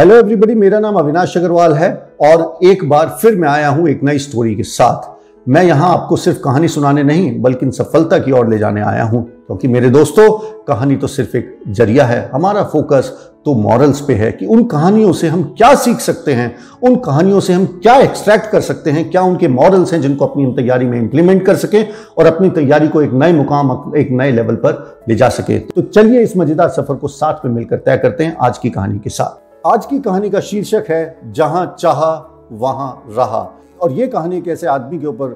Hello everybody मेरा नाम अविनाश अग्रवाल है और एक बार फिर मैं आया हूँ एक नई स्टोरी के साथ। मैं यहाँ आपको सिर्फ़ कहानी सुनाने नहीं, बल्कि इन सफलता की ओर ले जाने आया हूँ। क्योंकि तो मेरे दोस्तों, कहानी तो सिर्फ़ एक ज़रिया है। हमारा फोकस तो मॉरल्स पे है कि उन कहानियों से हम क्या सीख सकते हैं, उन कहानियों से हम क्या एक्सट्रैक्ट कर सकते हैं, क्या उनके मॉरल्स हैं जिनको अपनी तैयारी में इंप्लीमेंट कर सकें और अपनी तैयारी को एक नए मुकाम, एक नए लेवल पर ले जा सके। तो चलिए इस मज़ेदार सफ़र को साथ में मिलकर तय करते हैं आज की कहानी के साथ। आज की कहानी का शीर्षक है, जहाँ चाहा, वहाँ रहा। और ये कहानी एक ऐसे आदमी के ऊपर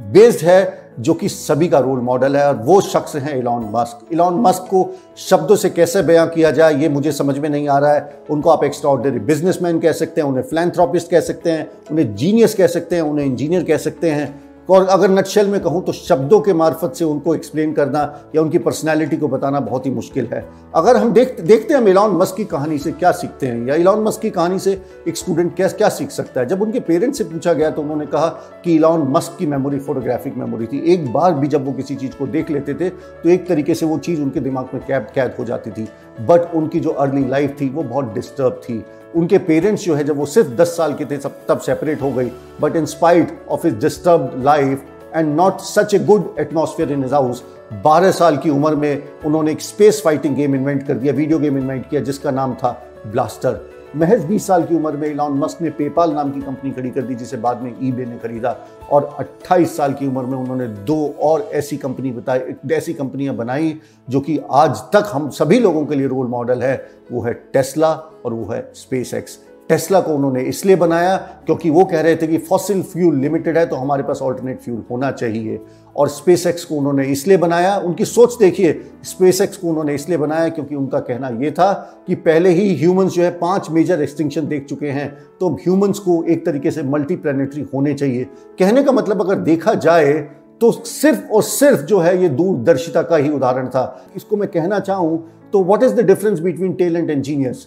बेस्ड है, जो कि सभी का रोल मॉडल है, और वो शख्स हैं इलॉन मस्क इलॉन मस्क को शब्दों से कैसे बयां किया जाए, ये मुझे समझ में नहीं आ रहा है। उनको आप एक्स्ट्रा बिजनेसमैन कह सकते हैं, उन्हें फ्लैंथ्रोपिस्ट कह सकते हैं, उन्हें जीनियस कह सकते हैं, उन्हें इंजीनियर कह सकते हैं। और अगर नक्शल में कहूँ तो शब्दों के मार्फत से उनको एक्सप्लेन करना या उनकी पर्सनैलिटी को बताना बहुत ही मुश्किल है। अगर हम देख, देखते हैं इलॉन मस्क की कहानी से क्या सीखते हैं या इलॉन मस्क की कहानी से एक स्टूडेंट क्या क्या सीख सकता है? जब उनके पेरेंट्स से पूछा गया तो उन्होंने कहा कि इलॉन मस्क की मेमोरी फोटोग्राफिक मेमोरी थी। एक बार भी जब वो किसी चीज़ को देख लेते थे तो एक तरीके से वो चीज़ उनके दिमाग में कैद कैद हो जाती थी। बट उनकी जो अर्ली लाइफ थी, वो बहुत डिस्टर्ब थी। उनके पेरेंट्स जो है, जब वो सिर्फ़ 10 साल के थे, सब तब सेपरेट हो गई। But in spite of his disturb life and not such a good atmosphere in his house बारह साल की उम्र में उन्होंने एक स्पेस फाइटिंग गेम इन्वेंट कर दिया वीडियो गेम इन्वेंट किया, जिसका नाम था ब्लास्टर महज 20 साल की उम्र में इलॉन मस्क ने पेपाल नाम की कंपनी खड़ी कर दी, जिसे बाद में ईबे ने खरीदा। और 28 साल की उम्र में उन्होंने दो और ऐसी कंपनी बताई ऐसी कंपनियाँ बनाई, जो कि आज तक हम सभी लोगों के लिए रोल मॉडल है। वो है टेस्ला और वो है स्पेस एक्स टेस्ला को उन्होंने इसलिए बनाया क्योंकि वो कह रहे थे कि फॉसिल फ्यूल लिमिटेड है तो हमारे पास ऑल्टरनेट फ्यूल होना चाहिए। और स्पेस एक्स को उन्होंने इसलिए बनाया, उनकी सोच देखिए स्पेस एक्स को उन्होंने इसलिए बनाया क्योंकि उनका कहना यह था कि पहले ही ह्यूमंस जो है पाँच मेजर एक्सटिंक्शन देख चुके हैं तो ह्यूमंस को एक तरीके से मल्टी प्लानिटरी होने चाहिए। कहने का मतलब अगर देखा जाए तो सिर्फ़ और सिर्फ़ जो है ये दूरदर्शिता का ही उदाहरण था। इसको मैं कहना चाहूँ तो what is the difference between talent and genius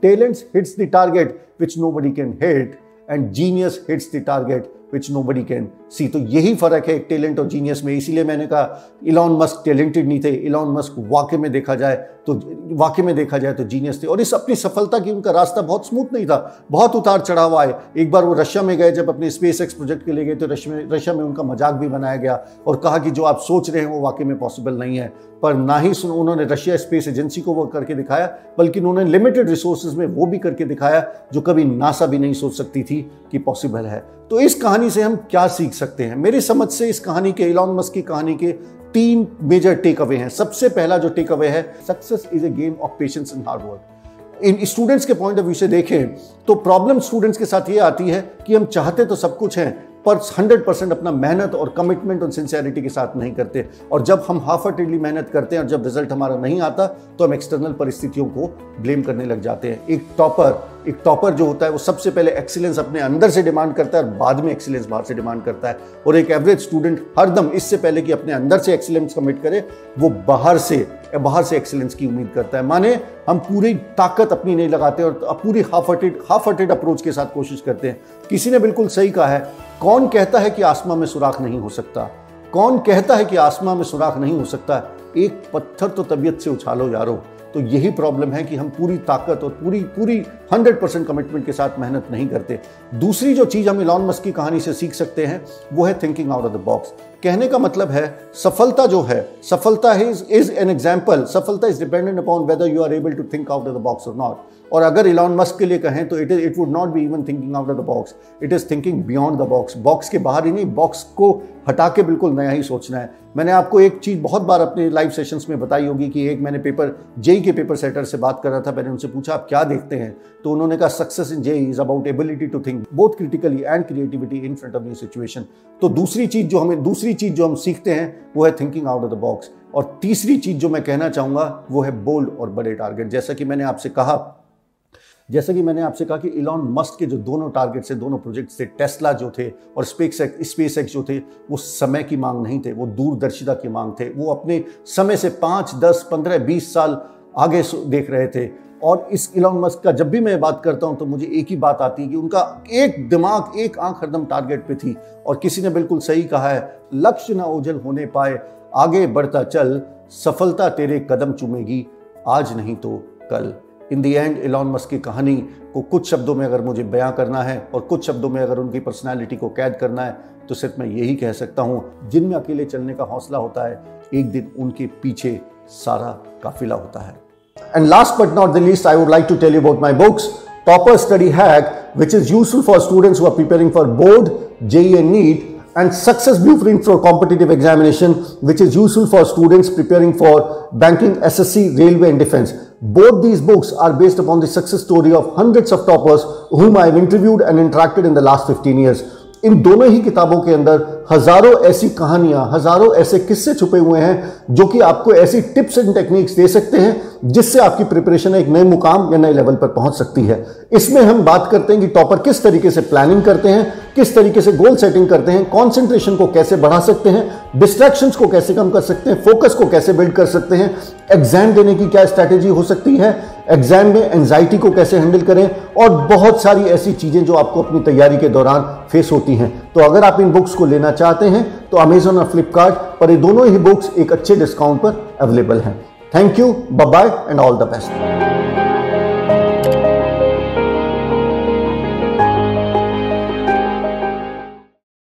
Talents hits the target which nobody can hit, and genius hits the target which nobody can see तो यही फ़र्क है एक टैलेंट और जीनियस में। इसीलिए मैंने कहा इलॉन मस्क टैलेंटेड नहीं थे। इलॉन मस्क वाकई में देखा जाए तो वाकई में देखा जाए तो जीनियस थे। और इस अपनी सफलता की उनका रास्ता बहुत स्मूथ नहीं था। बहुत उतार चढ़ाव आए। एक बार वो रशिया में गए, जब अपने स्पेस एक्स प्रोजेक्ट के लिए गए तो रशिया में रशिया में उनका मज़ाक भी बनाया गया और कहा कि जो आप सोच रहे हैं वो वाकई में पॉसिबल नहीं है। पर ना ही उन्होंने रशिया स्पेस एजेंसी को वो करके दिखाया, बल्कि उन्होंने लिमिटेड रिसोर्सेज में वो भी करके दिखाया, जो कभी नासा भी नहीं सोच सकती थी कि पॉसिबल है। तो इस कहानी से हम क्या सीख सकते हैं? मेरी समझ से इस कहानी के इलॉन मस्क की कहानी के तीन मेजर टेक अवे हैं। सबसे पहला जो टेक अवे है success is a game of patience in hard work in students के पॉइंट ऑफ़ व्यू से देखें तो प्रॉब्लम स्टूडेंट्स के साथ ये आती है कि हम चाहते तो सब कुछ हैं पर 100 परसेंट अपना मेहनत और कमिटमेंट और सिंसियरिटी के साथ नहीं करते। और जब हम हाफ़ अटेडली मेहनत करते हैं और जब रिज़ल्ट हमारा नहीं आता तो हम एक्सटर्नल परिस्थितियों को ब्लेम करने लग जाते हैं। एक टॉपर एक टॉपर जो होता है, वो सबसे पहले एक्सीलेंस अपने अंदर से डिमांड करता है और बाद में एक्सीलेंस बाहर से डिमांड करता है। और एक एवरेज स्टूडेंट हरदम इससे पहले कि अपने अंदर से एक्सीलेंस कमिट करे, वो बाहर से बाहर से एक्सीलेंस की उम्मीद करता है। माने हम पूरी ताकत अपनी नहीं लगाते और पूरी half hearted half hearted approach के साथ कोशिश करते हैं। किसी ने बिल्कुल सही कहा है कौन कहता है कि आसमां में सुराख नहीं हो सकता? कौन कहता है कि आसमां में सुराख नहीं हो सकता? एक पत्थर तो तबीयत से उछालो यारो। तो यही प्रॉब्लम है कि हम पूरी ताकत और पूरी पूरी 100 परसेंट कमिटमेंट के साथ मेहनत नहीं करते। दूसरी जो चीज़ हम इलॉन मस्क की कहानी से सीख सकते हैं, वो है thinking out of the box कहने का मतलब है, सफलता जो है, सफलता इज़ इज़ एन एग्ज़ाम्पल सफलता is dependent upon whether you are able to think out of the box और नॉट और अगर इलॉन मस्क के लिए कहें तो it is it would not be even thinking out of the box it is thinking beyond the box box के बाहर ही नहीं बॉक्स को हटा के बिल्कुल नया ही सोचना है। मैंने आपको एक चीज़ बहुत बार अपने लाइव सेशंस में बताई होगी कि एक मैंने पेपर जेई के पेपर सेटर से बात कर रहा था, मैंने उनसे पूछा, आप क्या देखते हैं? तो उन्होंने कहा success in JEE is about ability to think both critically and creativity in front of new situation तो दूसरी चीज़ जो हमें, दूसरी चीज़ जो हम सीखते हैं, वो है thinking out of the box और तीसरी चीज़ जो मैं कहना चाहूँगा, वो है बोल्ड और बड़े टारगेट जैसा कि मैंने आपसे कहा, जैसा कि मैंने आपसे कहा कि इलॉन मस्क के जो दोनों टारगेट थे दोनों प्रोजेक्ट थे टेस्ला जो थे और स्पेस स्पेस एक्स जो थे, वो समय की मांग नहीं थे, वो दूरदर्शिता की मांग थे. वो अपने समय से पाँच, दस, पंद्रह, बीस साल आगे देख रहे थे। और इस इलॉन मस्क का जब भी मैं बात करता हूँ तो मुझे एक ही बात आती है कि उनका एक दिमाग, एक आँख हरदम टारगेट पे थी। और किसी ने बिल्कुल सही कहा है, लक्ष्य ना ओझल होने पाए, आगे बढ़ता चल, सफलता तेरे कदम चूमेगी। आज नहीं तो कल। In the end Elon Musk की कहानी को कुछ शब्दों में अगर मुझे बयां करना है और कुछ शब्दों में अगर उनकी पर्सनैलिटी को कैद करना है तो सिर्फ़ मैं यही कह सकता हूँ, जिनमें अकेले चलने का हौसला होता है, एक दिन उनके पीछे सारा काफिला होता है। and last but not the least I would like to tell you about my books Topper Study Hack which is useful for students who are preparing for board JEE and NEET and success blueprint for competitive examination which is useful for students preparing for banking ssc railway and defense both these books are based upon the success story of hundreds of toppers whom i have interviewed and interacted in the last 15 years इन दोनों ही किताबों के अंदर हज़ारों ऐसी कहानियाँ, हज़ारों ऐसे किस्से छुपे हुए हैं जो कि आपको ऐसी टिप्स एंड टेक्निक्स दे सकते हैं जिससे आपकी प्रिपरेशन एक नए मुकाम या नए लेवल पर पहुँच सकती है। इसमें हम बात करते हैं कि टॉपर किस तरीके से प्लानिंग करते हैं, किस तरीके से गोल सेटिंग करते हैं, कॉन्सेंट्रेशन को कैसे बढ़ा सकते हैं, डिस्ट्रैक्शंस को कैसे कम कर सकते हैं, फोकस को कैसे बिल्ड कर सकते हैं, एग्ज़ाम देने की क्या स्ट्रैटेजी हो सकती है, एग्ज़ाम में एंजाइटी को कैसे हैंडल करें, और बहुत सारी ऐसी चीज़ें जो आपको अपनी तैयारी के दौरान फेस होती हैं। तो अगर आप इन बुक्स को लेना चाहते हैं तो अमेजोन और फ्लिपकार्ट पर ये दोनों ही बुक्स एक अच्छे डिस्काउंट पर अवेलेबल हैं। Thank you bye and all the best